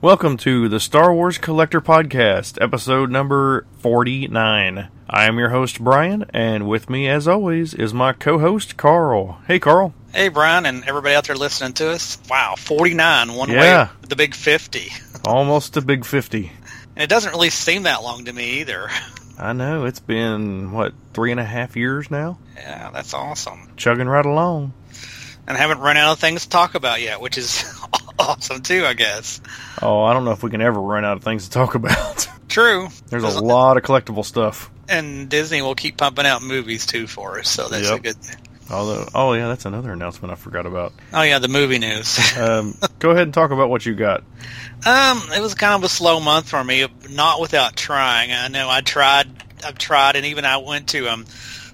Welcome to the Star Wars Collector Podcast, episode number 49. I am your host, Bryan, and with me, as always, is my co host, Carl. Hey, Carl. Hey, Bryan, and everybody out there listening to us. Wow, 49, one Yeah. way the big 50. Almost the big 50. And it doesn't really seem that long to me either. I know, it's been, what, three and a half years now? Yeah, that's awesome. Chugging right along. And I haven't run out of things to talk about yet, which is awesome too, I guess. Oh, I don't know if we can ever run out of things to talk about. True. There's a lot of collectible stuff. And Disney will keep pumping out movies too for us, so that's Yep. a good. Although, oh yeah, that's another announcement I forgot about. Oh yeah, the movie news. Um, go ahead and talk about what you got. Um, it was kind of a slow month for me, not without trying. I know I tried, I've tried, and even I went to um,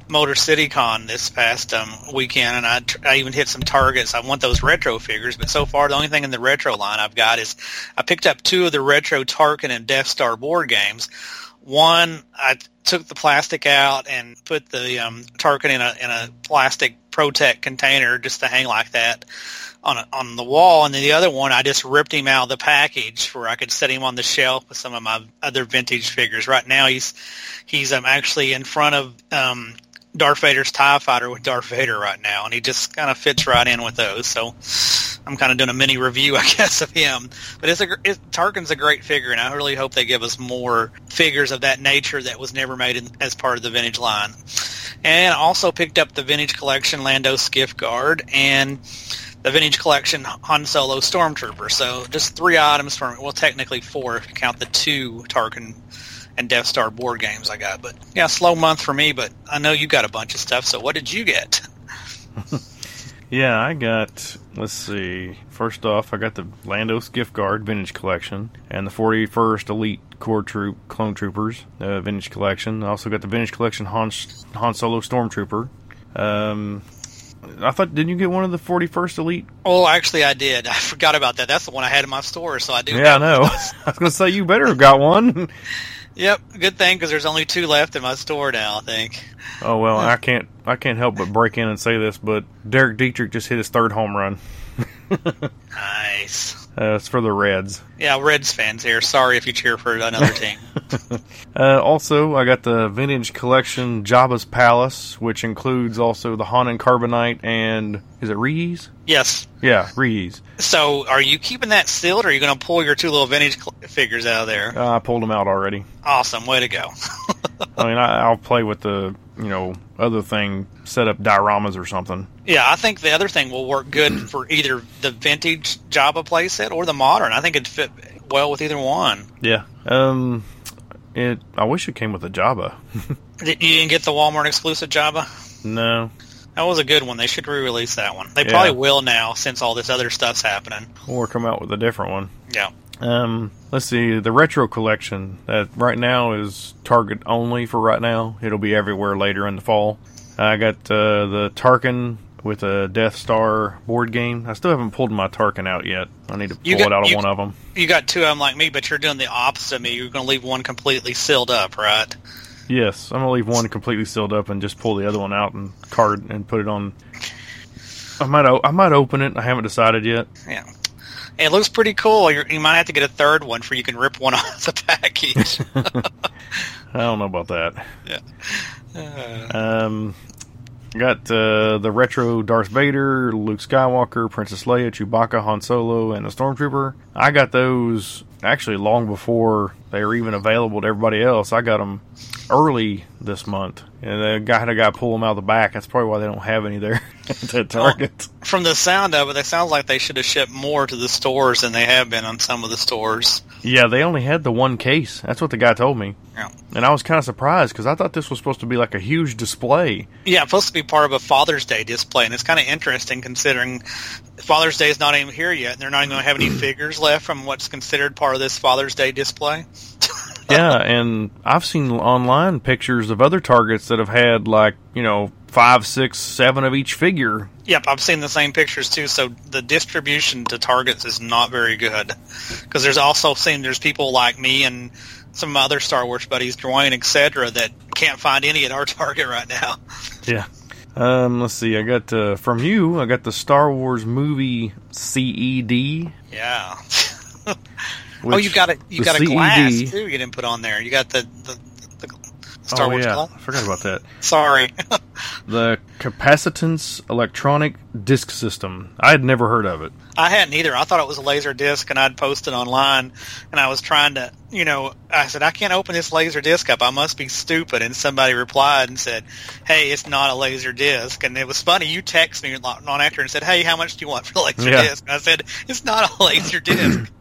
Motor City Con this past um, weekend, and I, I even hit some targets. I want those retro figures, but so far the only thing in the retro line I've got is I picked up two of the retro Tarkin and Death Star board games. One, I took the plastic out and put the um, Tarkin in a in a plastic Protect container just to hang like that on a, on the wall, and then the other one I just ripped him out of the package where I could set him on the shelf with some of my other vintage figures. Right now he's he's um, actually in front of um, Darth Vader's Tie Fighter with Darth Vader right now, and he just kind of fits right in with those. So I'm kind of doing a mini review, I guess, of him. But it's a it, Tarkin's a great figure, and I really hope they give us more figures of that nature that was never made in, as part of the vintage line. And I also picked up the vintage collection Lando Skiff Guard and the vintage collection Han Solo Stormtrooper. So just three items from well, technically four if you count the two Tarkin and Death Star board games I got. But yeah, slow month for me. But I know you got a bunch of stuff. So what did you get? Yeah, I got. Let's see. First off, I got the Lando's Skiff Guard Vintage Collection and the 41st Elite Corps Troop Clone Troopers uh, Vintage Collection. I also got the Vintage Collection Han, Han Solo Stormtrooper. Um, I thought, didn't you get one of the 41st Elite? Oh, actually, I did. I forgot about that. That's the one I had in my store. So I do. Yeah, I know. I was going to say you better have got one. Yep, good thing because there's only two left in my store now. I think. oh well, I can't. I can't help but break in and say this, but Derek Dietrich just hit his third home run. Nice. Uh, it's for the Reds. Yeah, Reds fans here. Sorry if you cheer for another team. Uh, also, I got the vintage collection Jabba's Palace, which includes also the Han and Carbonite and is it Rees? yes. Yeah, Rees. So, are you keeping that sealed, or are you going to pull your two little vintage cl- figures out of there? Uh, I pulled them out already. Awesome, way to go! I mean, I, I'll play with the you know other thing, set up dioramas or something. yeah, I think the other thing will work good for either the vintage Jabba playset or the modern. I think it'd fit well with either one. Yeah. Um, it. I wish it came with a Jabba. Did- You didn't get the Walmart exclusive Jabba? no. That was a good one. They should re-release that one. They Yeah. probably will now since all this other stuff's happening. Or come out with a different one. Yeah. Um, let's see the retro collection that right now is Target only for right now. It'll be everywhere later in the fall. I got uh, the Tarkin with a Death Star board game. I still haven't pulled my Tarkin out yet. I need to pull got- it out of you- one of them. You got two of them like me, but you're doing the opposite of me. You're going to leave one completely sealed up, right? Yes, I'm gonna leave one completely sealed up and just pull the other one out and card and put it on. I might o- I might open it. I haven't decided yet. Yeah. It looks pretty cool. You're, you might have to get a third one for you can rip one off the package. I don't know about that. Uh, Um, got uh, the retro Darth Vader, Luke Skywalker, Princess Leia, Chewbacca, Han Solo, and the Stormtrooper. I got those actually long before they were even available to everybody else. I got them early this month, and the guy had a guy pull them out of the back. That's probably why they don't have any there at Target. from the sound of it, it sounds like they should have shipped more to the stores than they have been on some of the stores. Yeah, they only had the one case. That's what the guy told me. Yeah. And I was kind of surprised because I thought this was supposed to be like a huge display. Yeah, supposed to be part of a Father's Day display, and it's kind of interesting considering Father's Day is not even here yet, and they're not even going to have any figures left from what's considered part of this Father's Day display. yeah, and I've seen online pictures of other targets that have had like you know five, six, seven of each figure. Yep, I've seen the same pictures too. So the distribution to targets is not very good because there's also seen there's people like me and some of my other Star Wars buddies, Dwayne, etc., that can't find any at our Target right now. Yeah. Um, let's see. I got uh, from you. I got the Star Wars movie CED. Yeah. oh, you got it. You got a CED glass too. You didn't put on there. You got the the, the Star oh Wars yeah, glass. I forgot about that. Sorry. The capacitance electronic disc system. I had never heard of it. I hadn't either. I thought it was a laser disc, and I'd posted online, and I was trying to, you know, I said I can't open this laser disc up. I must be stupid. And somebody replied and said, "Hey, it's not a laser disc." And it was funny. You text me not after and said, "Hey, how much do you want for the laser Yeah. disc?" And I said, "It's not a laser disc."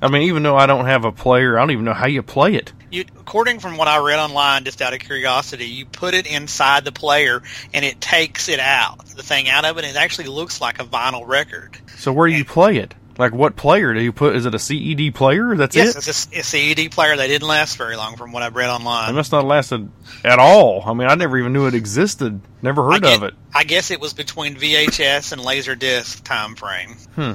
I mean, even though I don't have a player, I don't even know how you play it. You, according from what I read online, just out of curiosity, you put it inside the player, and it takes it out, the thing out of it. And it actually looks like a vinyl record. So where do you play it? Like what player do you put? Is it a CED player? That's Yes, it. it's a, a CED player. They didn't last very long, from what I've read online. It must not have lasted at all. I mean, I never even knew it existed. Never heard of it. I guess it was between VHS and Laserdisc time frame. Hmm.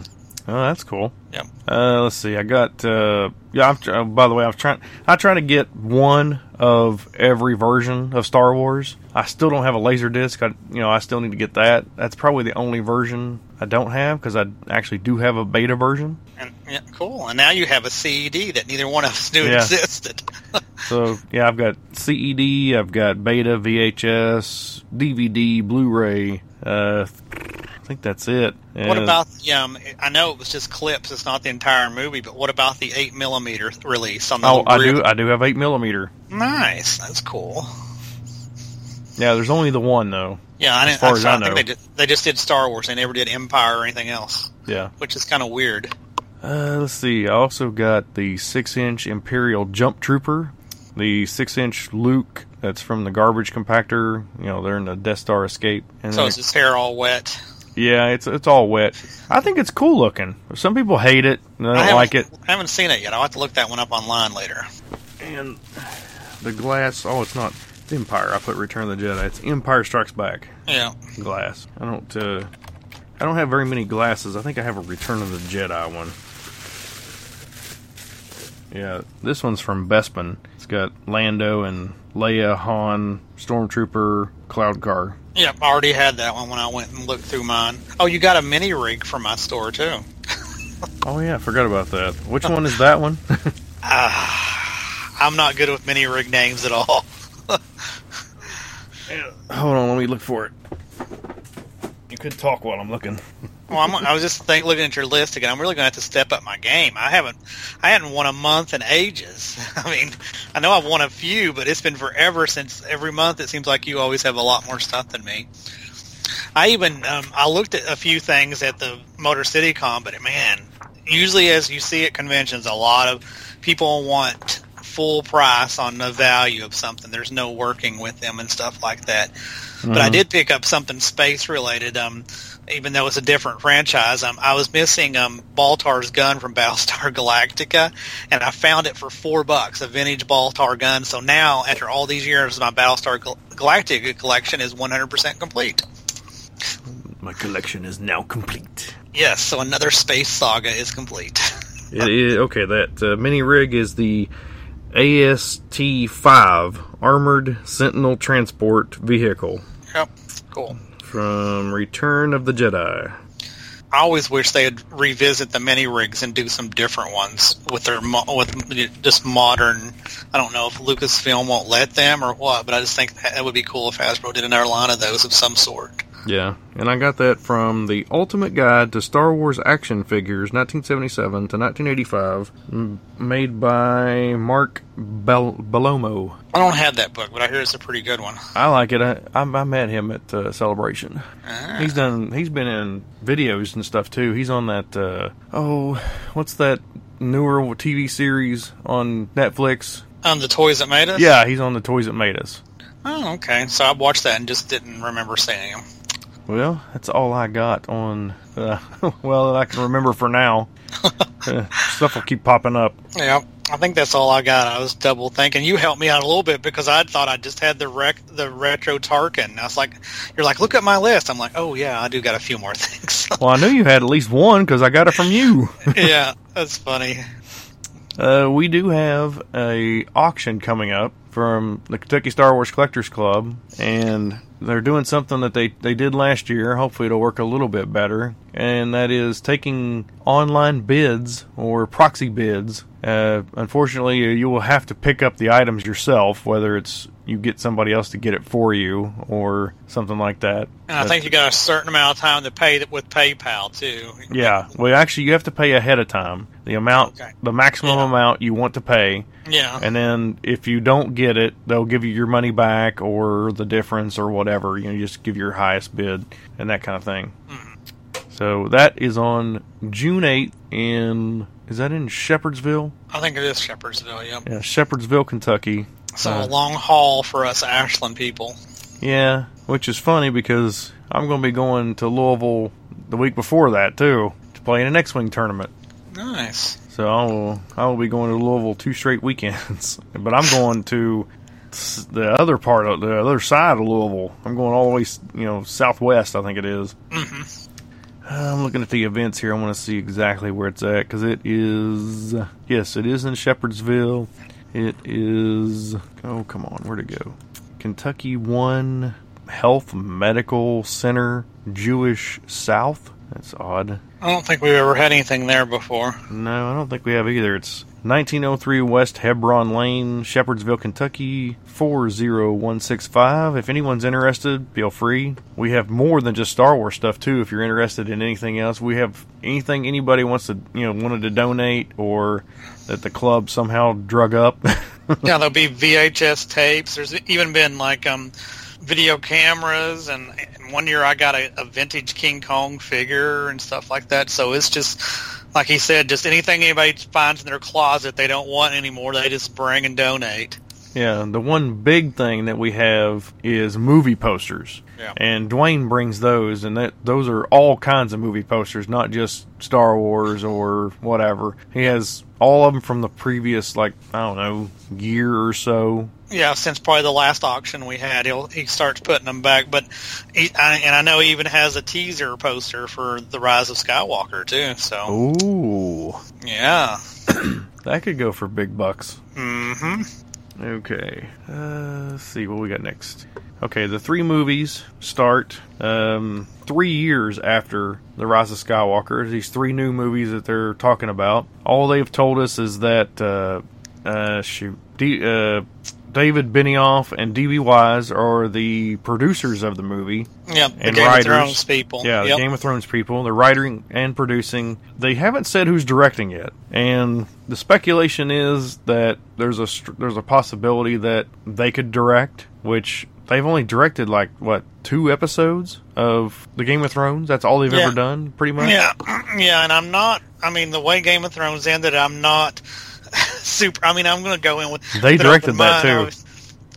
Oh, that's cool. Yeah. Uh, let's see. I got. Uh, yeah. Tr- uh, by the way, I was trying. I try to get one of every version of Star Wars. I still don't have a laser disc. I, you know, I still need to get that. That's probably the only version I don't have because I actually do have a beta version. And yeah, cool. And now you have a CED that neither one of us knew Yeah. existed. So yeah, I've got CED, I've got beta, VHS, DVD, Blu-ray. Uh, think that's it. what about the? Um, I know it was just clips. It's not the entire movie. But what about the eight millimeter release on the? Oh, I do. I do have eight millimeter. Nice. That's cool. Yeah, there's only the one though. Yeah, I As didn't. far I, as I I think know. they did, they just did Star Wars. They never did Empire or anything else, Yeah. which is kind of weird. Uh, let's see. I also got the six-inch Imperial Jump Trooper, the six-inch Luke that's from the garbage compactor. You know, they're in the Death Star escape. And So is his hair all wet? Yeah, it's it's all wet. I think it's cool looking. Some people hate it. and I don't haven't- like it. I haven't seen it yet. I'll have to look that one up online later. And the glass. Oh, it's not Empire. I put Return of the Jedi. It's Empire Strikes Back Yeah. glass. I don't. Uh, I don't have very many glasses. I think I have a Return of the Jedi one. Yeah, this one's from Bespin. It's got Lando and Leia, Han, Stormtrooper, Cloud Car. Yep, I already had that one when I went and looked through mine. Oh, you got a mini rig from my store too. Oh yeah, I forgot about that. Which one is that one? Ah, I'm not good with mini rig names at all. Hold on, let me look for it. You could talk while I'm looking. Well, I'm, I was just think, looking at your list again. I'm really going to have to step up my game. I haven't, I hadn't won a month in ages. I mean, I know I've won a few, but it's been forever since every month. It seems like you always have a lot more stuff than me. I even, um, I looked at a few things at the Motor City Con, but man, usually as you see at conventions, a lot of people want full price on the value of something. There's no working with them and stuff like that. But I did pick up something space related. Um, even though it's a different franchise, um, I was missing um, Baltar's gun from Battlestar Galactica, and I found it for four bucks, a vintage Baltar gun. So now, after all these years, my Battlestar Gal- Galactica collection is 100% complete. My collection is now complete. Yes, so another space saga is complete. It is okay. That uh, mini rig is the AST-5 Armored Sentinel Transport Vehicle yep, cool. From Return of the Jedi. I always wish they'd revisit the mini rigs and do some different ones with their mo- with just modern. I don't know if Lucasfilm won't let them or what, but I just think that would be cool if Hasbro did another line of those of some sort. Yeah, and I got that from the Ultimate Guide to Star Wars Action Figures, 1977 to 1985, m- made by Mark Bel- Bellomo. I don't have that book, but I hear it's a pretty good one. I like it. I, I, I met him at uh, Celebration. Ah. He's done. He's been in videos and stuff too. He's on that. Uh, oh, what's that newer TV series on Netflix? On the toys that made us. Yeah, he's on the Toys That Made Us. Oh, okay. So I watched that and just didn't remember seeing him. Well, that's all I got on. Uh, well, that I can remember for now. Uh, stuff will keep popping up. Yeah, I think that's all I got. I was double thinking. You helped me out a little bit because I thought I just had the rec- the retro Tarkin. I was like, "You're like, look at my list." I'm like, "Oh yeah, I do got a few more things." Well, I knew you had at least one because I got it from you. yeah, that's funny. Uh, we do have a auction coming up from the Kentucky Star Wars Collectors Club, and they're doing something that they, they did last year. Hopefully, it'll work a little bit better, and that is taking online bids or proxy bids. Uh, unfortunately, you will have to pick up the items yourself, whether it's you get somebody else to get it for you or something like that. And I think you got a certain amount of time to pay it with PayPal too. Yeah, well, actually, you have to pay ahead of time the amount, Okay. the maximum Yeah. amount you want to pay, Yeah. and then if you don't get it, they'll give you your money back or the difference or whatever. You know, you just give your highest bid and that kind of thing. Mm-hmm. So that is on June eighth in is that in Shepherdsville? I think it is Shepherdsville. Yep. Yeah, Shepherdsville, Kentucky. So Uh, a long haul for us Ashland people. Yeah, which is funny because I'm going to be going to Louisville the week before that too to play in an X-wing tournament. Nice. So I will I will be going to Louisville two straight weekends, but I'm going to the other part of the other side of Louisville. I'm going all the way, you know, southwest. I think it is. hmm I'm looking at the events here. I want to see exactly where it's at because it is. Yes, it is in Shepherdsville. It is. Oh, come on, where'd it go? Kentucky One Health Medical Center, Jewish South. That's odd. I don't think we've ever had anything there before. No, I don't think we have either. It's 1903 West Hebron Lane, Shepherdsville, Kentucky 40165. If anyone's interested, feel free. We have more than just Star Wars stuff too. If you're interested in anything else, we have anything anybody wants to, you know, wanted to donate or that the club somehow drug up. yeah, there'll be VHS tapes. There's even been like um, video cameras, and, and one year I got a, a vintage King Kong figure and stuff like that. So it's just like he said, just anything anybody finds in their closet they don't want anymore, they just bring and donate. Yeah, the one big thing that we have is movie posters. Yeah. And Dwayne brings those and that those are all kinds of movie posters, not just Star Wars or whatever. He has all of them from the previous like, I don't know, year or so. Yeah, since probably the last auction we had, he'll he starts putting them back. But he, I, and I know he even has a teaser poster for the Rise of Skywalker too. So Ooh. yeah, That could go for big bucks. hmm Okay. Uh, let's see what we got next. Okay, the three movies start um, three years after The Rise of Skywalker. These three new movies that they're talking about. All they've told us is that, uh, uh, shoot, D, uh, David Benioff and D.B. Weiss are the producers of the movie. yeah, the And Game writers. of Thrones people. Yeah, the Yep. Game of Thrones people. They're writing and producing. They haven't said who's directing yet, and the speculation is that there's a there's a possibility that they could direct, which they've only directed like what two episodes of the Game of Thrones. That's all they've Yeah. ever done, pretty much. Yeah, yeah, and I'm not. I mean, the way Game of Thrones ended, I'm not super. I mean, I'm going to go in with. They directed open that, mind. I too. was-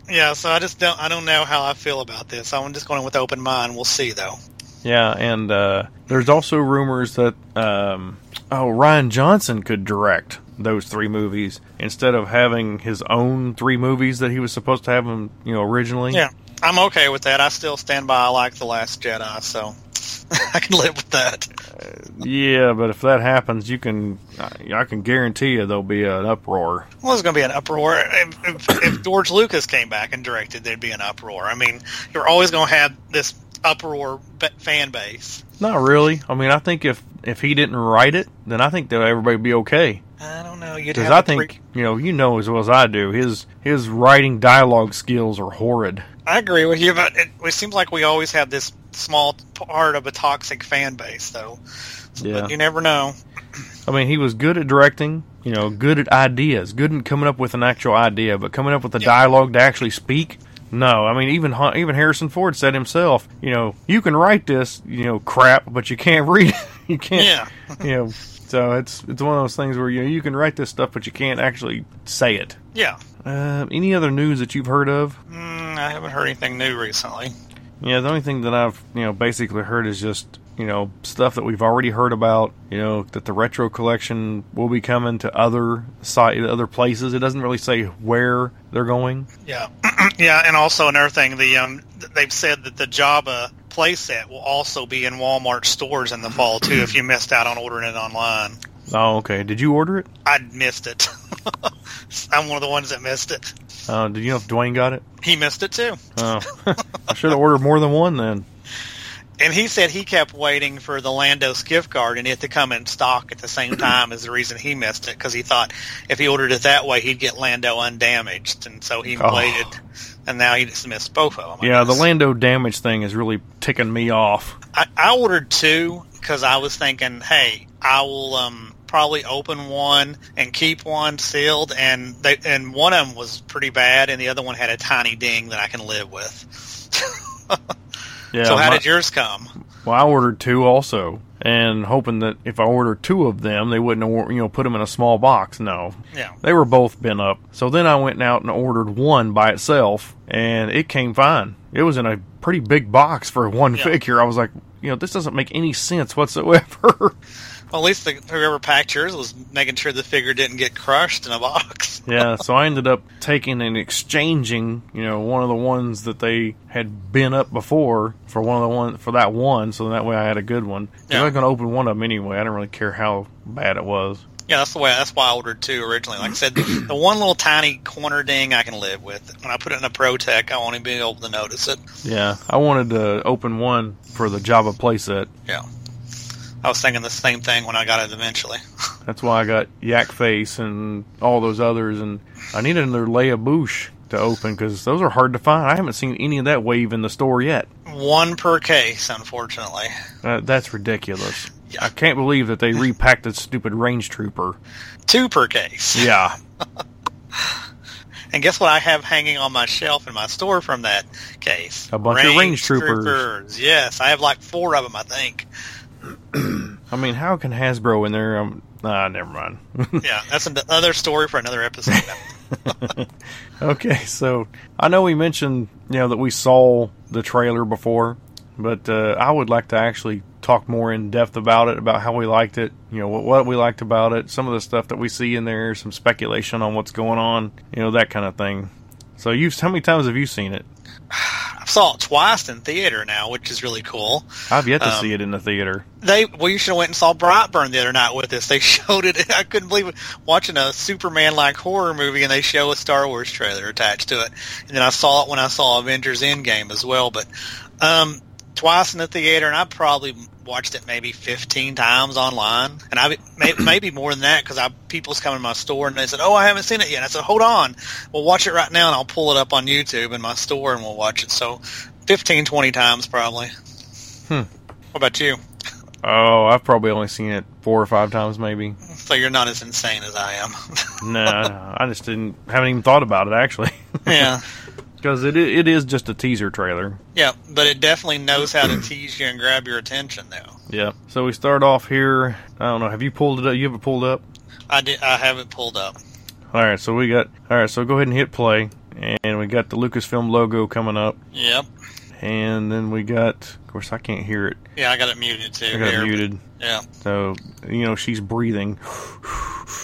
Yeah, so I just don't. I don't know how I feel about this. I'm just going with open mind. We'll see, though. Yeah, and uh, there's also rumors that um, oh Rian Johnson could direct those three movies instead of having his own three movies that he was supposed to have them, you know, originally. Yeah, I'm okay with that. I still stand by. I like the Last Jedi, so I can live with that. Yeah, but if that happens, you can I I can guarantee you there'll be an uproar. Well, there's going to be an uproar. If, if, if George Lucas came back and directed, there'd be an uproar. I mean, you're always going to have this uproar fan base. Not really. I mean, I think if if he didn't write it, then I think that everybody would be okay. I don't know. Because I to pre- think you know you know as well as I do his his writing dialogue skills are horrid. I agree with you, but it, it seems like we always have this small part of a toxic fan base, though. Yeah. But you never know. I mean, he was good at directing, you know, good at ideas, good at coming up with an actual idea, but coming up with the Yeah. dialogue to actually speak. No, I mean even even Harrison Ford said himself, you know, you can write this, you know, crap, but you can't read it. you can't, Yeah. you know. So it's it's one of those things where you know you can write this stuff, but you can't actually say it. Yeah. Uh, any other news that you've heard of? Mm, I haven't heard anything new recently. Yeah, the only thing that I've you know basically heard is just you know stuff that we've already heard about. You know that the retro collection will be coming to other site, other places. It doesn't really say where they're going. Yeah. yeah, and also another thing, the um, they've said that the Jabba playset will also be in Walmart stores in the fall too. if you missed out on ordering it online, Oh, okay. Did you order it? I missed it. I'm one of the ones that missed it. Uh, did you know if Dwayne got it? He missed it too. Oh, I should have ordered more than one then. And he said he kept waiting for the Lando Skiff Guard and it to come in stock at the same time as the reason he missed it because he thought if he ordered it that way he'd get Lando undamaged, and so he Oh. waited. And now he just missed both of them. I Yeah, the. Lando damage thing is really ticking me off. I, I ordered two because I was thinking, hey, I will um, probably open one and keep one sealed, and they, and one of them was pretty bad, and the other one had a tiny ding that I can live with. Yeah. so how my- did yours come? well, I ordered two also, and hoping that if I ordered two of them, they wouldn't you know put them in a small box. No, Yeah, they were both bent up. So then I went out and ordered one by itself, and it came fine. It was in a pretty big box for one Yeah. figure. I was like, you know, this doesn't make any sense whatsoever. well, at least the, whoever packed yours was making sure the figure didn't get crushed in a box. yeah, so I ended up taking and exchanging, you know, one of the ones that they had been up before for one of the one for that one, so that way I had a good one. Yeah. I was going to open one of them anyway. I didn't really care how bad it was. Yeah, that's the way. That's why I ordered two originally. Like I said, the one little tiny corner ding I can live with. When I put it in a Pro Tech, I want to be able to notice it. Yeah, I wanted to open one for the Jabba playset. Yeah, I was thinking the same thing when I got it eventually. That's why I got Yak Face and all those others, and I needed another Leia Boushh to open because those are hard to find. I haven't seen any of that wave in the store yet. One per case, unfortunately. Uh, that's ridiculous. Yeah. I can't believe that they repacked the stupid range trooper. Two per case. Yeah, And guess what I have hanging on my shelf in my store from that case? A bunch of range troopers. Yes, I have like four of them, I think. I mean, how can Hasbro in there? Um, ah, never mind. Yeah, that's another story for another episode. okay, so I know we mentioned you know that we saw the trailer before, but uh, I would like to actually talk more in depth about it, about how we liked it, you know, what, what we liked about it, some of the stuff that we see in there, some speculation on what's going on, you know, that kind of thing. So, you've how many times have you seen it? Saw it twice in theater now, which is really cool. I've yet to Um, see it in the theater. They well, you should have went and saw Brightburn the other night with us. They showed it. I couldn't believe it. Watching a Superman like horror movie, and they show a Star Wars trailer attached to it. And then I saw it when I saw Avengers Endgame as well. But um, twice in the theater, and I probably watched it maybe fifteen times online, and I may, maybe more than that because I people's coming to my store and they said, "Oh, I haven't seen it yet." And I said, "Hold on, we'll watch it right now, and I'll pull it up on YouTube in my store, and we'll watch it." So, 15, 20 times probably. Hmm. What about you? Oh, I've probably only seen it four or five times, maybe. So you're not as insane as I am. no, I just didn't haven't even thought about it actually, yeah, because it it is just a teaser trailer. yeah, but it definitely knows how to tease you and grab your attention. Though Yeah. So we start off here. I don't know. Have you pulled it up? You have it pulled up? I did, I have it pulled up. All right. So we got. All right. So go ahead and hit play, and we got the Lucasfilm logo coming up, Yep. and then we got. Of course, I can't hear it. Yeah, I got it muted too. I got here. it muted. Yeah. So you know she's breathing.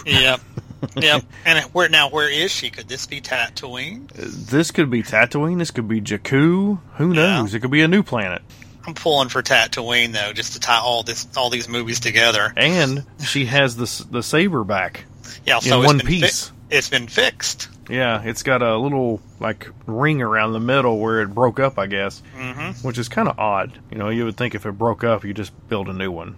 Yep. yep. And where now? Where is she? Could this be Tatooine? This could be Tatooine. This could be Jakku. Who Yeah. knows? It could be a new planet. I'm pulling for Tatooine though, just to tie all this all these movies together. And she has the the saber back. Yeah. In So one it's fi- piece. it's been fixed. Yeah, it's got a little like ring around the middle where it broke up, I guess, Mm-hmm. which is kind of odd. You know, you would think if it broke up, you just build a new one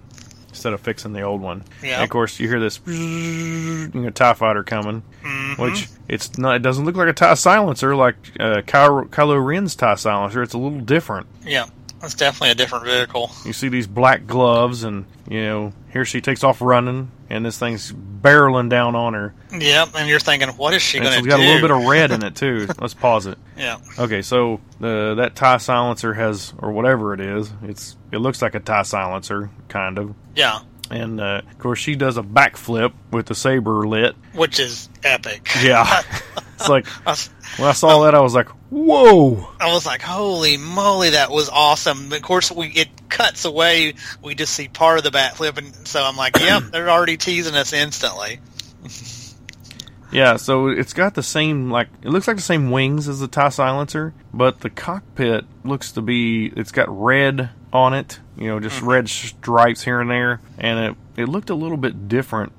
instead of fixing the old one. Yeah. And of course, you hear this you know, Tie Fighter coming, Mm-hmm. which it's not. It doesn't look like a Tie silencer like uh, Kylo, Kylo Ren's Tie silencer. It's a little different. Yeah. That's definitely a different vehicle. You see these black gloves, and you know here she takes off running, and this thing's barreling down on her. Yep. And you're thinking, what is she going it's to got do? a little bit of red in it too. Let's pause it. yeah. Okay, so uh, that tie silencer has, or whatever it is, it's it looks like a tie silencer, kind of. Yeah. And uh, of course, she does a backflip with the saber lit. Which is epic. Yeah, it's like I was, when I saw that, I was like, "Whoa!" I was like, "Holy moly, that was awesome!" Of course, we it cuts away. We just see part of the bat flip, and so I'm like, "Yep, they're already teasing us instantly." Yeah, so it's got the same like it looks like the same wings as the tie silencer, but the cockpit looks to be it's got red on it, you know, just mm-hmm. red stripes here and there, and it it looked a little bit different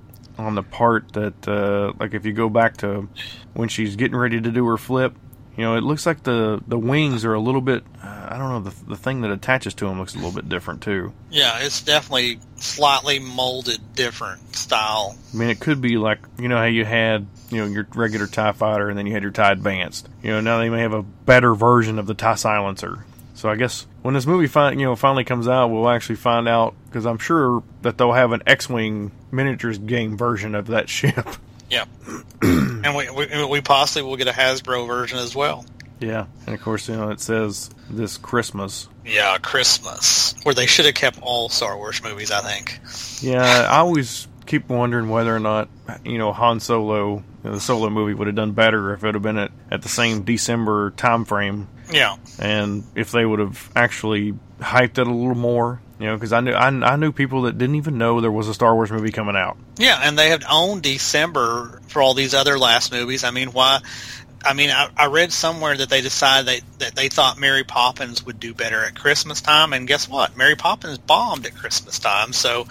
on the part that, uh, like, if you go back to when she's getting ready to do her flip, you know, it looks like the the wings are a little bit. Uh, I don't know the the thing that attaches to them looks a little bit different too. Yeah, it's definitely slightly molded, different style. I mean, it could be like you know how you had you know your regular Tie Fighter and then you had your Tie Advanced. You know now they may have a better version of the Tie Silencer. So I guess when this movie fin- you know finally comes out, we'll actually find out because I'm sure that they'll have an X-wing miniatures game version of that ship. Yeah, and we, we we possibly will get a Hasbro version as well. Yeah, and of course you know it says this Christmas. Yeah, Christmas, where they should have kept all Star Wars movies. I think. Yeah, I always keep wondering whether or not you know Han Solo, you know, the Solo movie, would have done better if it had been at, at the same December time frame, Yeah, and if they would have actually hyped it a little more. You know, because I knew I, I knew people that didn't even know there was a Star Wars movie coming out. yeah, and they had owned December for all these other last movies. I mean, why? I mean, I, I read somewhere that they decided they, that they thought Mary Poppins would do better at Christmas time, and guess what? Mary Poppins bombed at Christmas time, so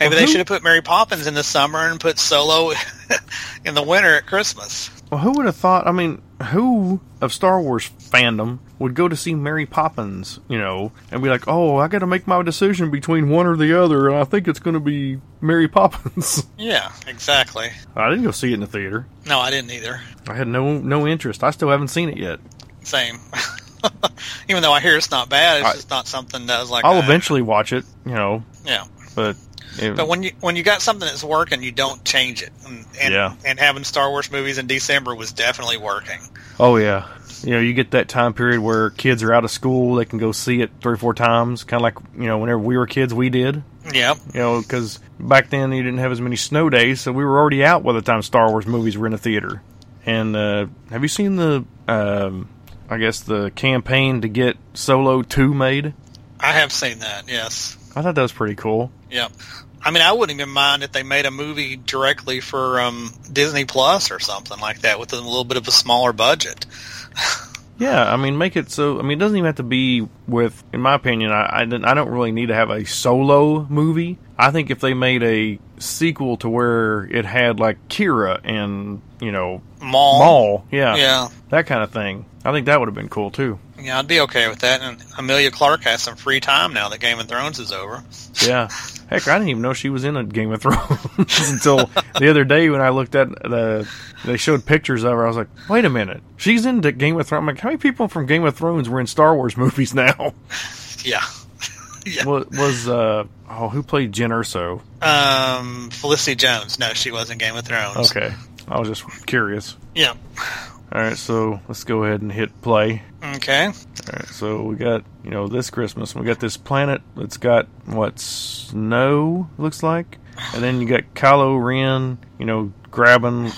maybe Well, they should have put Mary Poppins in the summer and put Solo in the winter at Christmas. Well, who would have thought? I mean, who of Star Wars fandom would go to see Mary Poppins, you know, and be like, "Oh, I got to make my decision between one or the other, and I think it's going to be Mary Poppins." Yeah, exactly. I didn't go see it in the theater. No, I didn't either. I had no no interest. I still haven't seen it yet. Same. Even though I hear it's not bad, it's I- just not something that was like. I'll uh, eventually watch it, you know, Yeah, but it, but when you when you got something that's working, you don't change it. And and, Yeah. and having Star Wars movies in December was definitely working. oh yeah, you know, you get that time period where kids are out of school, they can go see it three or four times, kind of like you know, whenever we were kids, we did. Yeah. You know, because back then you didn't have as many snow days, so we were already out by the time Star Wars movies were in the theater. And uh, have you seen the, um, I guess, the campaign to get Solo 2 made? I have seen that. Yes. I thought that was pretty cool. Yep. I mean, I wouldn't even mind if they made a movie directly for um, Disney Plus or something like that with a little bit of a smaller budget. Yeah, I mean, make it so. I mean, it doesn't even have to be with. In my opinion, I I, I don't really need to have a solo movie. I think if they made a sequel to where it had like Qi'ra and you know Maul. Maul, yeah, Yeah. that kind of thing. I think that would have been cool too. Yeah, I'd be okay with that. And Emilia Clarke has some free time now that Game of Thrones is over. Yeah. Heck, I didn't even know she was in a Game of Thrones until the other day when I looked at the. They showed pictures of her. I was like, wait a minute, she's in Game of Thrones. I'm like, how many people from Game of Thrones were in Star Wars movies now? Yeah. yeah. was was uh oh who played Jyn Erso? Um, Felicity Jones. No, she was in Game of Thrones. Okay, I was just curious. Yeah. All right, so let's go ahead and hit play. Okay. All right, so we got you know this Christmas we got this planet that's got what snow looks like, and then you got Kylo Ren, you know, grabbing.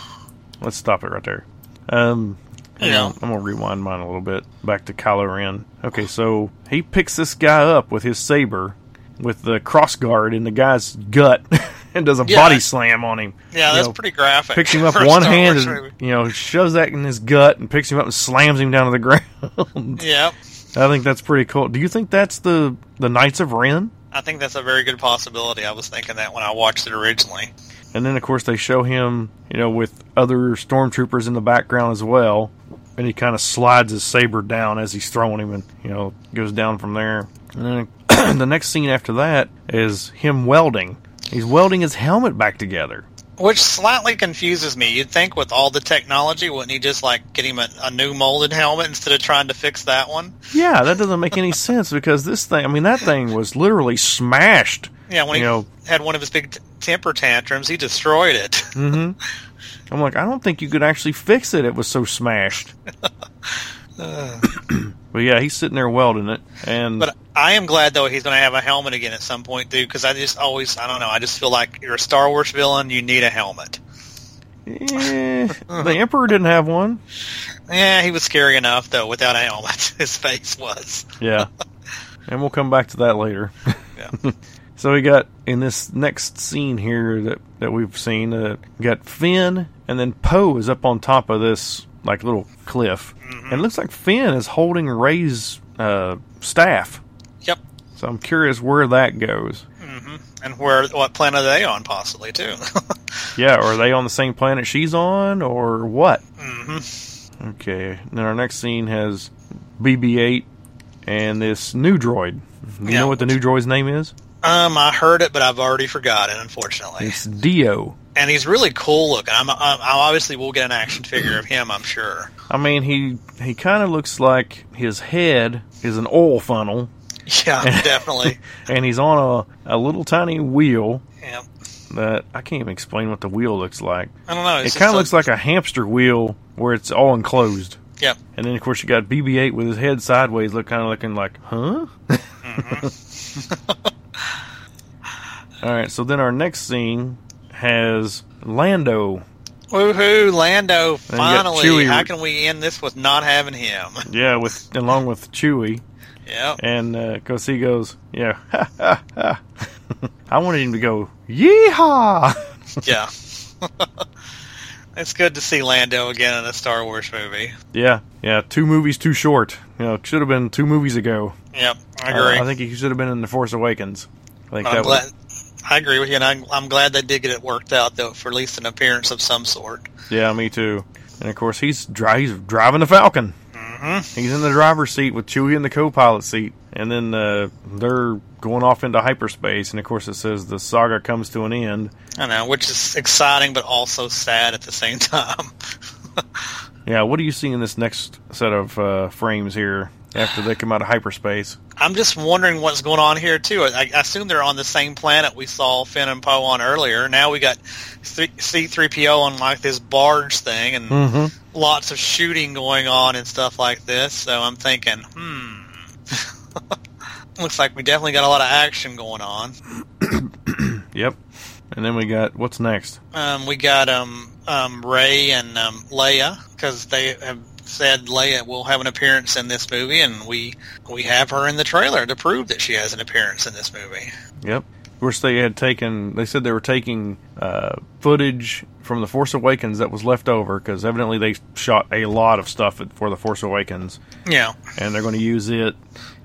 Let's stop it right there. Um, Yeah. on, I'm gonna rewind mine a little bit back to Kylo Ren. Okay, so he picks this guy up with his saber, with the cross guard in the guy's gut, and does a Yeah. body slam on him. Yeah, You that's know, pretty graphic. picks him up one Star hand Wars and movie. you know shoves that in his gut and picks him up and slams him down to the ground. Yep. I think that's pretty cool. Do you think that's the the Knights of Ren? I think that's a very good possibility. I was thinking that when I watched it originally. And then of course they show him, you know, with other stormtroopers in the background as well. And he kind of slides his saber down as he's throwing him, and you know goes down from there. And then the next scene after that is him welding. He's welding his helmet back together. Which slightly confuses me. You'd think with all the technology, wouldn't he just like get him a, a new molded helmet instead of trying to fix that one? Yeah, that doesn't make any sense because this thing, I mean, that thing was literally smashed. Yeah, when he know- had one of his big t- temper tantrums, he destroyed it. hmm I'm like, I don't think you could actually fix it. It was so smashed. but yeah, he's sitting there welding it, and But I am glad though he's going to have a helmet again at some point, dude. Because I just always, I don't know, I just feel like you're a Star Wars villain, you need a helmet. eh, the Emperor didn't have one. Yeah, he was scary enough though without a helmet. His face was. Yeah, and we'll come back to that later. Yeah. so we got in this next scene here that that we've seen, uh, we got Finn, and then Poe is up on top of this like little cliff, and it looks like Finn is holding Rey's uh, staff. Yep. So I'm curious where that goes. hmm And where what planet are they on, possibly too? Yeah, or are they on the same planet she's on, or what? hmm Okay. Then our next scene has BB-8 and this new droid. You Yeah. know what the new droid's name is? Um, I heard it, but I've already forgotten, unfortunately. It's D-O. And he's really cool looking. I'm, I'm, I obviously will get an action figure of him. I'm sure. I mean, he he kind of looks like his head is an oil funnel, Yeah, definitely. and he's on a, a little tiny wheel Yeah. that I can't even explain what the wheel looks like. I don't know. It kind of looks like a hamster wheel where it's all enclosed. Yeah. And then of course you got BB-8 with his head sideways, look kind of looking like, huh? Mm-hmm. all right. So then our next scene has Lando. Woohoo, Lando! And you got Finally, how can we end this with not having him? Yeah, with along with Chewie, Yeah. and because he goes, yeah, ha, ha, ha. I wanted him to go, yeehaw. Yeah. it's good to see Lando again in a Star Wars movie. yeah, yeah. Two movies too short. You know, it should have been two movies ago. Yep, I Uh, agree. I think he should have been in The Force Awakens. I think I'm that glad. was, I agree with you, and I'm, I'm glad they did get it worked out, though, for at least an appearance of some sort. yeah, me too. And of course, he's, dri- he's driving the Falcon. hmm He's in the driver's seat with Chewie in the co-pilot seat, and then uh, they're going off into hyperspace. And of course, it says the saga comes to an end. I know, which is exciting, but also sad at the same time. Yeah, what do you see in this next set of uh, frames here after they come out of hyperspace? I'm just wondering what's going on here too. I, I assume they're on the same planet we saw Finn and Poe on earlier. Now we got C3PO on like this barge thing, and Mm-hmm. lots of shooting going on and stuff like this. So I'm thinking, hmm. Looks like we definitely got a lot of action going on. Yep. And then we got what's next? Um, we got um, um, Rey and um, Leia because they have said Leia will have an appearance in this movie, and we we have her in the trailer to prove that she has an appearance in this movie. Yep. Of course, they had taken. They said they were taking uh, footage from the Force Awakens that was left over because evidently they shot a lot of stuff for the Force Awakens, Yeah, and they're going to use it.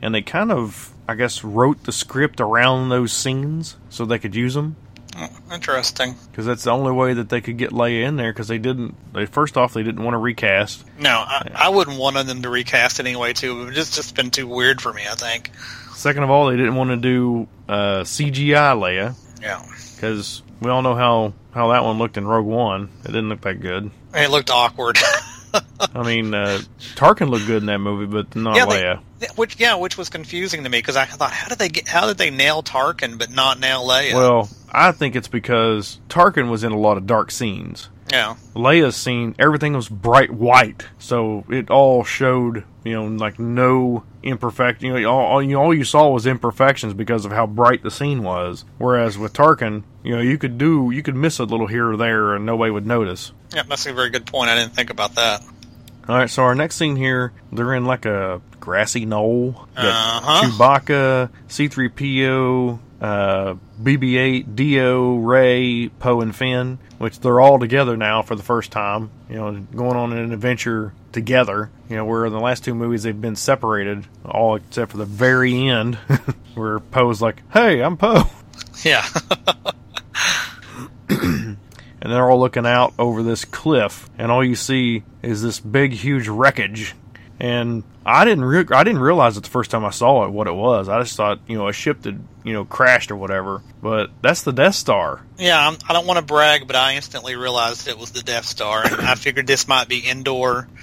And they kind of, I guess, wrote the script around those scenes so they could use them. Oh, interesting. because that's the only way that they could get Leia in there. Because they didn't. They first off, they didn't want to recast. No, I, I wouldn't want them to recast it anyway. Too, it would just just been too weird for me. I think. Second of all, they didn't want to do uh, CGI Leia Yeah, because we all know how how that one looked in Rogue One. It didn't look that good. it looked awkward. I mean, uh, Tarkin looked good in that movie, but not Yeah, they- Leia. which yeah, which was confusing to me because I thought, how did they get? How did they nail Tarkin but not nail Leia? Well, I think it's because Tarkin was in a lot of dark scenes. yeah, Leia's scene, everything was bright white, so it all showed, you know, like no imperfect. You know, all, all you all you saw was imperfections because of how bright the scene was. Whereas with Tarkin, you know, you could do, you could miss a little here or there, and nobody would notice. yeah, that's a very good point. I didn't think about that. All right, so our next scene here, they're in like a grassy knoll. Uh-huh. Chewbacca, C-3PO, uh, BB-8, D-O, Rey, Poe, and Finn, which they're all together now for the first time. You know, going on an adventure together. You know, where in the last two movies they've been separated, all except for the very end, where Poe's like, "Hey, I'm Poe." Yeah, and they're all looking out over this cliff, and all you see is this big, huge wreckage. And I didn't re- I didn't realize it the first time I saw it what it was. I just thought you know a ship that you know crashed or whatever. But that's the Death Star. yeah. I'm, I don't want to brag, but I instantly realized it was the Death Star, and I figured this might be Endor.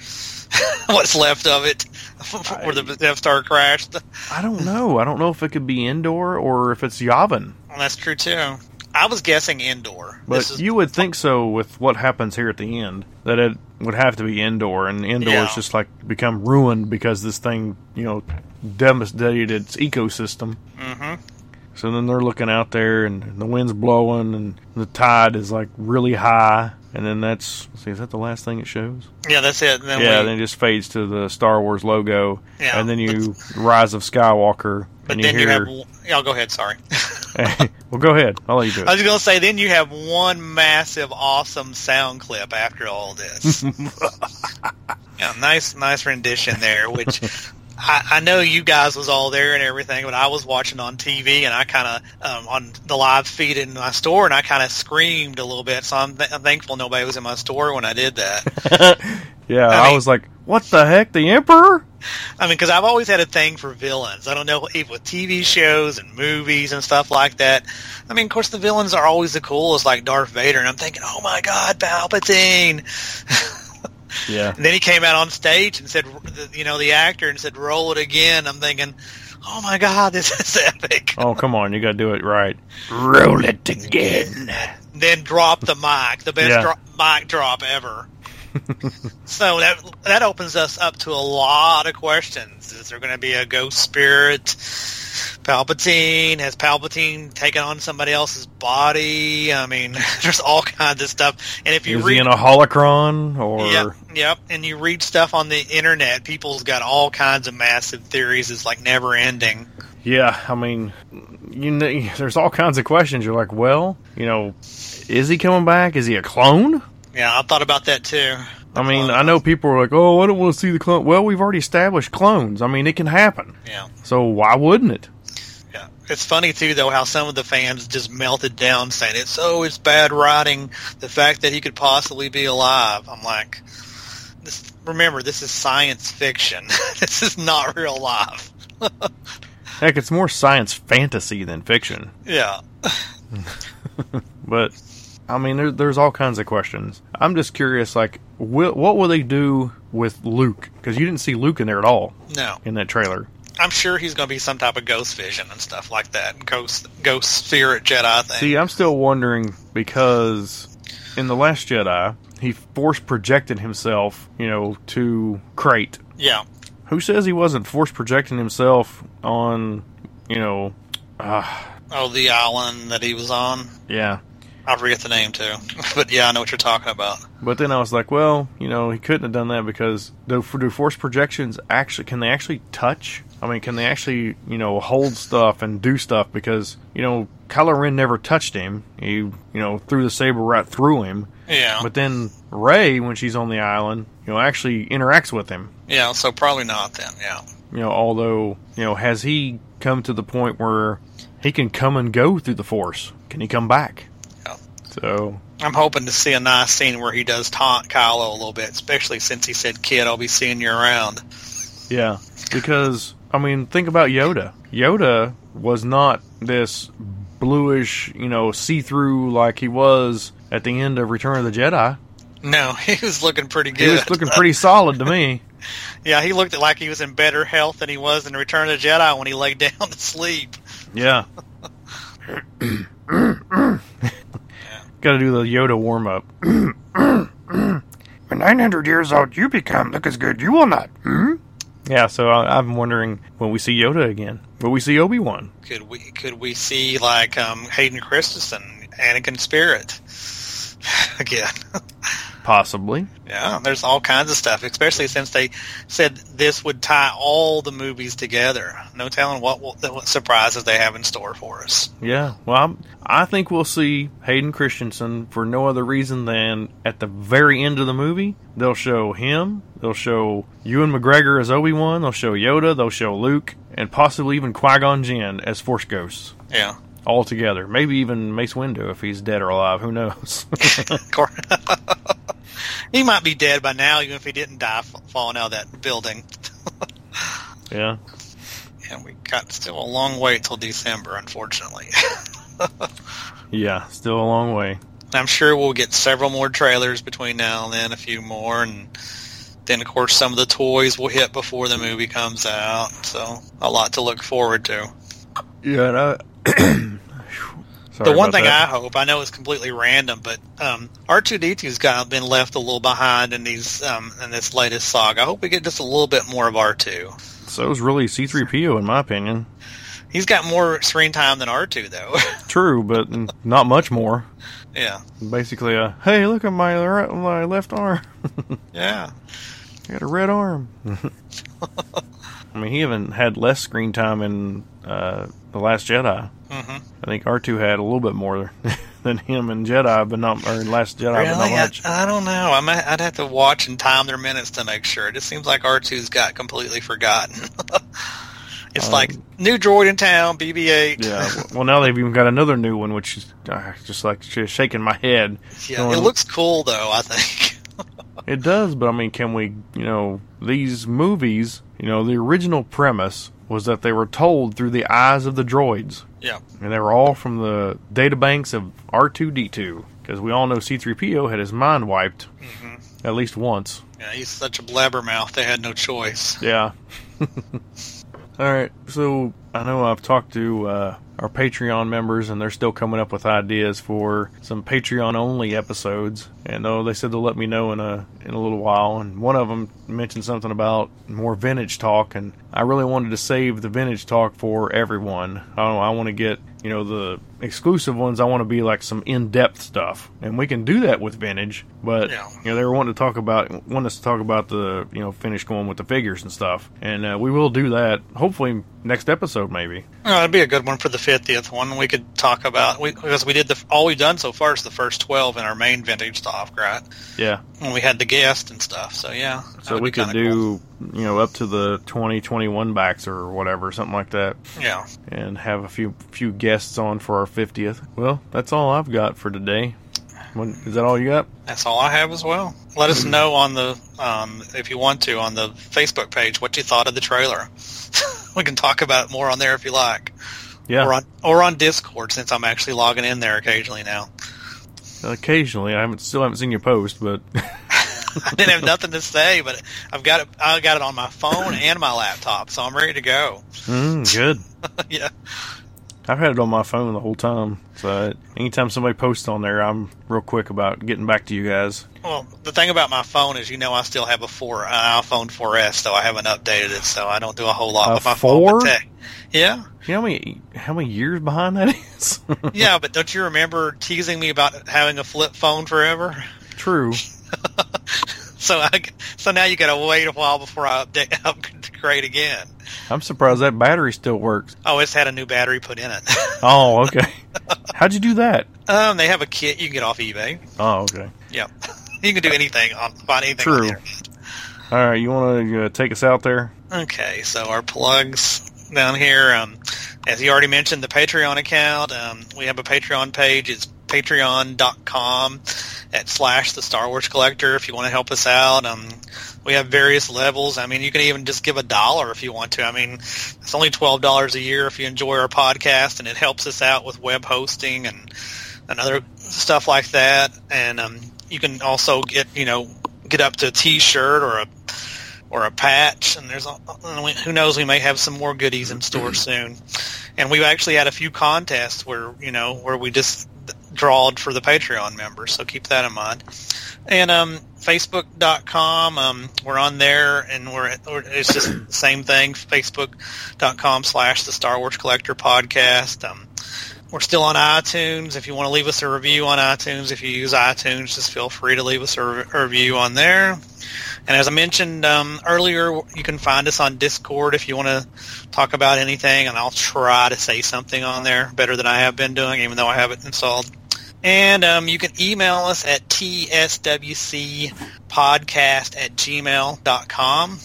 What's left of it, where the Death Star crashed. I don't know. I don't know if it could be Endor or if it's Yavin. Well, that's true too. I was guessing Endor. But is- you would think so with what happens here at the end that it would have to be Endor, and Endor Yeah. is just like become ruined because this thing you know devastated its ecosystem. Mhm. So then they're looking out there, and the wind's blowing, and the tide is like really high. And then that's see, is that the last thing it shows? Yeah, that's it. Then yeah, we, then it just fades to the Star Wars logo, Yeah, and then you Rise of Skywalker, but then you you have. Yeah, I'll go ahead. Sorry. well, go ahead. I'll let you do it. I was going to say, then you have one massive, awesome sound clip after all this. yeah, nice, nice rendition there. Which I, I know you guys was all there and everything, but I was watching on TV and I kind of um, on the live feed in my store and I kind of screamed a little bit. So I'm, th- I'm thankful nobody was in my store when I did that. yeah, I I, mean- was like, "What the heck, the Emperor?" I mean, because I've always had a thing for villains. I don't know if with TV shows and movies and stuff like that. I mean, of course, the villains are always the coolest, like Darth Vader, and I'm thinking, oh my God, Palpatine. Yeah, And then he came out on stage and said, you know, the actor and said, roll it again. I'm thinking, oh my God, this is epic. Oh, come on, you got to do it right. Roll it again. Then drop the mic, the best Yeah. dro- mic drop ever. so that that opens us up to a lot of questions. Is there going to be a ghost spirit? Palpatine has Palpatine taken on somebody else's body. I mean, there's all kinds of stuff. And if you Is read he in a holocron or? Yep, yep. And you read stuff on the internet, people's got all kinds of massive theories. It's like never ending. Yeah, I mean, you know, there's all kinds of questions. You're like, well, you know, is he coming back? Is he a clone? Yeah, I thought about that too. I mean, I know people are like, oh, I don't want to see the clone. Well, we've already established clones. I mean, it can happen. Yeah, So why wouldn't it? yeah. It's funny too, though, how some of the fans just melted down, saying it's oh, it's bad writing. The fact that he could possibly be alive. I'm like, this, remember, this is science fiction. this is not real life. Heck, it's more science fantasy than fiction. Yeah, But I mean, there, there's all kinds of questions. I'm just curious, like, will, what will they do with Luke? Because you didn't see Luke in there at all no. in that trailer. I'm sure he's going to be some type of ghost vision and stuff like that. Ghost, ghost spirit Jedi thing. See, I'm still wondering because in the Last Jedi, he force projected himself, you know, to Crait. yeah, Who says he wasn't force projecting himself on, you know, uh, Oh, the island that he was on. yeah. I forget the name too, but yeah, I know what you're talking about. But then I was like, well, you know, he couldn't have done that because do, do force projections actually can they actually touch? I mean, can they actually you know hold stuff and do stuff? Because you know, Kylo Ren never touched him. He you know threw the saber right through him. Yeah, But then Rey, when she's on the island, you know, actually interacts with him. yeah. So probably not then. Yeah, You know, although you know, has he come to the point where he can come and go through the force? Can he come back? So I'm hoping to see a nice scene where he does taunt Kylo a little bit, especially since he said, "Kid, I'll be seeing you around." Yeah, because I mean, think about Yoda. Yoda was not this bluish, you know, see-through like he was at the end of Return of the Jedi. No, he was looking pretty good. He was looking pretty solid to me. yeah, he looked like he was in better health than he was in Return of the Jedi when he laid down to sleep. Yeah. Got to do the Yoda warm up. When 900 years old you become, look as good you will not. Hmm? Yeah, so I, I'm wondering when we see Yoda again. Will we see Obi Wan? Could we could we see like um, Hayden Christensen, Anakin Spirit again? Possibly. Yeah, there's all kinds of stuff, especially since they said this would tie all the movies together. No telling what, what surprises they have in store for us. Yeah. Well, I'm, I think we'll see Hayden Christensen for no other reason than at the very end of the movie, they'll show him, they'll show Ewan McGregor as Obi Wan, they'll show Yoda, they'll show Luke, and possibly even Qui Gon Jinn as Force Ghosts. Yeah. All together. Maybe even Mace Windu if he's dead or alive. Who knows? He might be dead by now, even if he didn't die falling out of that building. yeah. and we got still a long wait till December, unfortunately. Yeah. Still a long way. I'm sure we'll get several more trailers between now and then, a few more, and then of course some of the toys will hit before the movie comes out. So a lot to look forward to. Yeah. And I, the one thing I hope, I know it's completely random, but um, R2D2's got been left a little behind in these um, in this latest saga. I hope we get just a little bit more of R2. So is really C3PO, in my opinion. He's got more screen time than R2, though. True, but not much more. yeah, Basically, a hey, look at my right, my left arm. yeah. I got a red arm. I mean, he even had less screen time in uh, the Last Jedi. hmm I think R two had a little bit more than him in Jedi, but not or in Last Jedi, but not Really? I, much. I don't know. I might, I'd have to watch and time their minutes to make sure. It just seems like R2's got completely forgotten. it's Um, like new droid in town, BB-8. Yeah. Well, now they've even got another new one, which is uh, just like sh- shaking my head. Yeah, Going- it looks cool though. I think. It does, but I mean, can we, you know, these movies, you know, the original premise was that they were told through the eyes of the droids. Yeah. And they were all from the databanks of R2D2. Because we all know C3PO had his mind wiped hmm at least once. Yeah, he's such a blabbermouth. They had no choice. Yeah. Alright, so I know I've talked to uh, our Patreon members, and they're still coming up with ideas for some Patreon only episodes. And oh, they said they'll let me know in a in a little while. And one of them mentioned something about more vintage talk, and I really wanted to save the vintage talk for everyone. I don't know, I want to get you know the exclusive ones. I want to be like some in depth stuff, and we can do that with vintage. But Yeah. you know they were wanting to talk about want us to talk about the you know finish going with the figures and stuff, and uh, we will do that hopefully next episode maybe. Oh, it'd be a good one for the fiftieth one. We could talk about we, because we did the all we've done so far is the first twelve in our main vintage talk, right? Yeah. When we had the guest and stuff. So yeah. So we could do, you know, up to the 2021 backs or whatever, something like that. Yeah. and have a few few guests on for our 50th. Well, that's all I've got for today. What, is that all you got? That's all I have as well. Let us know on the um, if you want to on the Facebook page what you thought of the trailer. we can talk about it more on there if you like, Yeah, or on or on Discord since I'm actually logging in there occasionally now. occasionally. I haven't still haven't seen your post, but I didn't have nothing to say, but I've got it. I got it on my phone and my laptop, so I'm ready to go. mm, good. yeah, I've had it on my phone the whole time. So anytime somebody posts on there, I'm real quick about getting back to you guys. Well, the thing about my phone is, you know, I still have a four an iPhone 4S, so I haven't updated it, so I don't do a whole lot A with my four? phone. Tech- yeah, You know how many how many years behind that is? yeah, but don't you remember teasing me about having a flip phone forever? True. So I, so now you got to wait a while before I update upgrade again. I'm surprised that battery still works. Oh, it's had a new battery put in it. Oh, okay. How'd you do that? um, they have a kit you can get off eBay. Oh, okay. Yeah, you can do anything on find anything. True. All right, you want to uh, take us out there? Okay, so our plugs down here. Um, as you already mentioned, the Patreon account. Um, we have a Patreon page. It's patreon.com at slash the Star Wars Collector if you want to help us out. Um, we have various levels. I mean, you can even just give a dollar if you want to. I mean, it's only twelve dollars a year if you enjoy our podcast, and it helps us out with web hosting and and other stuff like that. And um, you can also get you know get up to a T-shirt or a or a patch, and there's a, who knows we may have some more goodies in store soon. And we've actually had a few contests where you know where we just drawed for the Patreon members, so keep that in mind. And um, Facebook.com, um, we're on there, and we're, it's just the same thing. Facebook.com slash the Star Wars Collector Podcast. Um, we're still on iTunes. If you want to leave us a review on iTunes, if you use iTunes, just feel free to leave us a, re- a review on there. And as I mentioned um, earlier, you can find us on Discord if you want to talk about anything, and I'll try to say something on there better than I have been doing, even though I have it installed. And um, you can email us at tswcpodcast at gmail.com,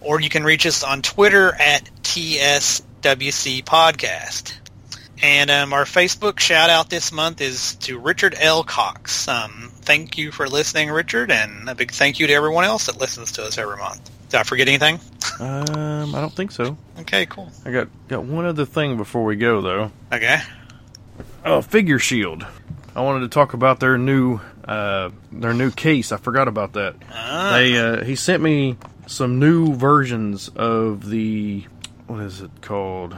or you can reach us on Twitter at tswcpodcast. And um, our Facebook shout out this month is to Richard L. Cox. Um, thank you for listening, Richard, and a big thank you to everyone else that listens to us every month. Did I forget anything? Um, I don't think so. Okay, cool. I got got one other thing before we go though. Okay. Oh, Figure Shield. I wanted to talk about their new uh, their new case. I forgot about that. Ah, They uh, he sent me some new versions of the what is it called?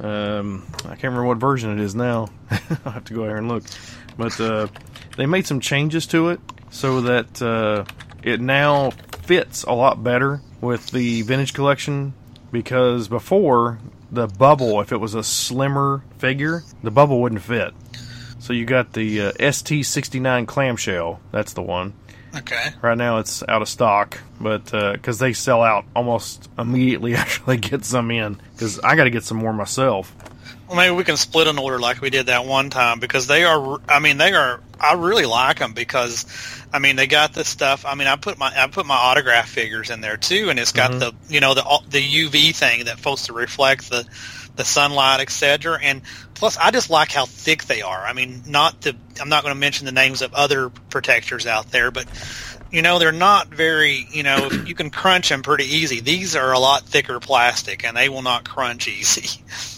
Um, I can't remember what version it is now. I'll have to go there and look. But uh, they made some changes to it so that uh, it now fits a lot better with the vintage collection. Because before the bubble, if it was a slimmer figure, the bubble wouldn't fit. So you got the uh, ST69 clamshell. That's the one. Okay. Right now it's out of stock, but because they sell out almost immediately after they get some in, because I got to get some more myself. Well, maybe we can split an order like we did that one time because they are. I mean, they are. I really like them because, I mean, they got the stuff. I mean, I put my I put my autograph figures in there too, and it's got Mhm. the you know the the UV thing that's supposed to reflect the the sunlight, etc. And plus, I just like how thick they are. I mean, not the. I'm not going to mention the names of other protectors out there, but you know they're not very. You know, you can crunch them pretty easy. These are a lot thicker plastic, and they will not crunch easy.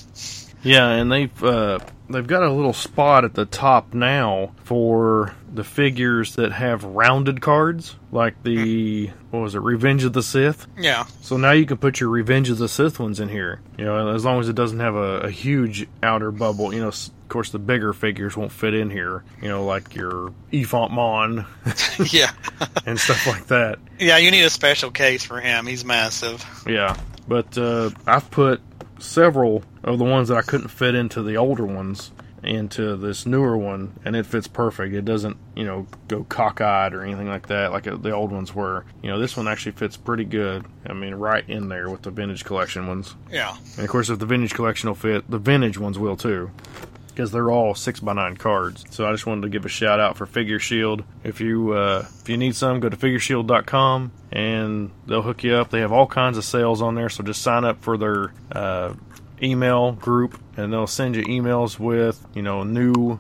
Yeah, and they've uh, they've got a little spot at the top now for the figures that have rounded cards, like the what was it, Revenge of the Sith. yeah. So now you can put your Revenge of the Sith ones in here. You know, as long as it doesn't have a, a huge outer bubble. You know, of course the bigger figures won't fit in here. You know, like your Ephant Mon yeah. and stuff like that. Yeah, you need a special case for him. He's massive. Yeah, but uh, I've put several of the ones that I couldn't fit into the older ones into this newer one, and it fits perfect. It doesn't, you know, go cockeyed or anything like that, like uh, the old ones were. You know, this one actually fits pretty good. I mean, right in there with the vintage collection ones. Yeah. And of course, if the vintage collection will fit, the vintage ones will too. Because they're all six by nine cards, so I just wanted to give a shout out for Figure Shield. If you uh, if you need some, go to FigureShield.com and they'll hook you up. They have all kinds of sales on there, so just sign up for their uh, email group, and they'll send you emails with you know new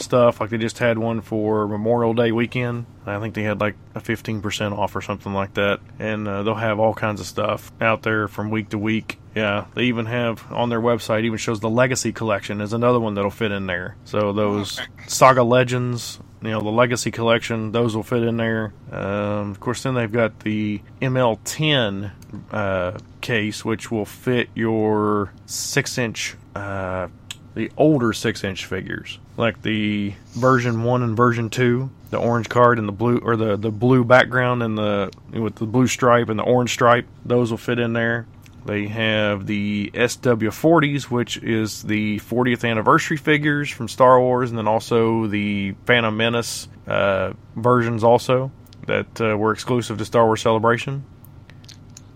stuff. Like they just had one for Memorial Day weekend. I think they had like a 15% off or something like that. And uh, they'll have all kinds of stuff out there from week to week. Yeah, they even have on their website, even shows the Legacy Collection is another one that'll fit in there. So those Saga Legends, you know, the Legacy Collection, those will fit in there. Um, of course, then they've got the ML10 uh, case, which will fit your six inch. Uh, the older six inch figures, like the version one and version two, the orange card and the blue or the the blue background and the with the blue stripe and the orange stripe, those will fit in there. They have the SW40s, which is the 40th anniversary figures from Star Wars, and then also the Phantom Menace uh, versions also that uh, were exclusive to Star Wars Celebration.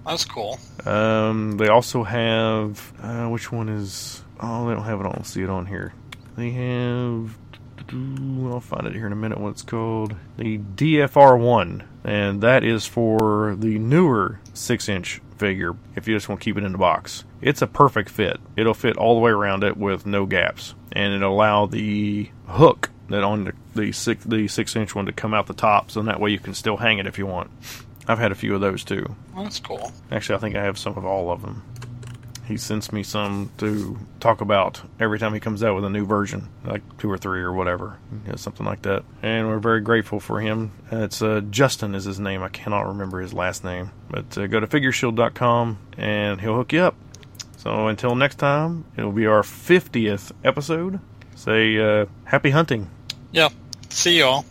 That's cool. Um, they also have uh, which one is? Oh, they don't have it on. See it on here. They have. I'll find it here in a minute. What it's called? The DFR one, and that is for the newer six-inch figure. If you just want to keep it in the box, it's a perfect fit. It'll fit all the way around it with no gaps, and it'll allow the hook that on the the six the six-inch one to come out the top, so that way you can still hang it if you want. I've had a few of those too. That's cool. Actually, I think I have some of all of them. He sends me some to talk about every time he comes out with a new version, like two or three or whatever, you know, something like that. And we're very grateful for him. It's uh, Justin is his name. I cannot remember his last name, but uh, go to FigureShield.com and he'll hook you up. So until next time, it'll be our fiftieth episode. Say uh, happy hunting. Yeah. See y'all.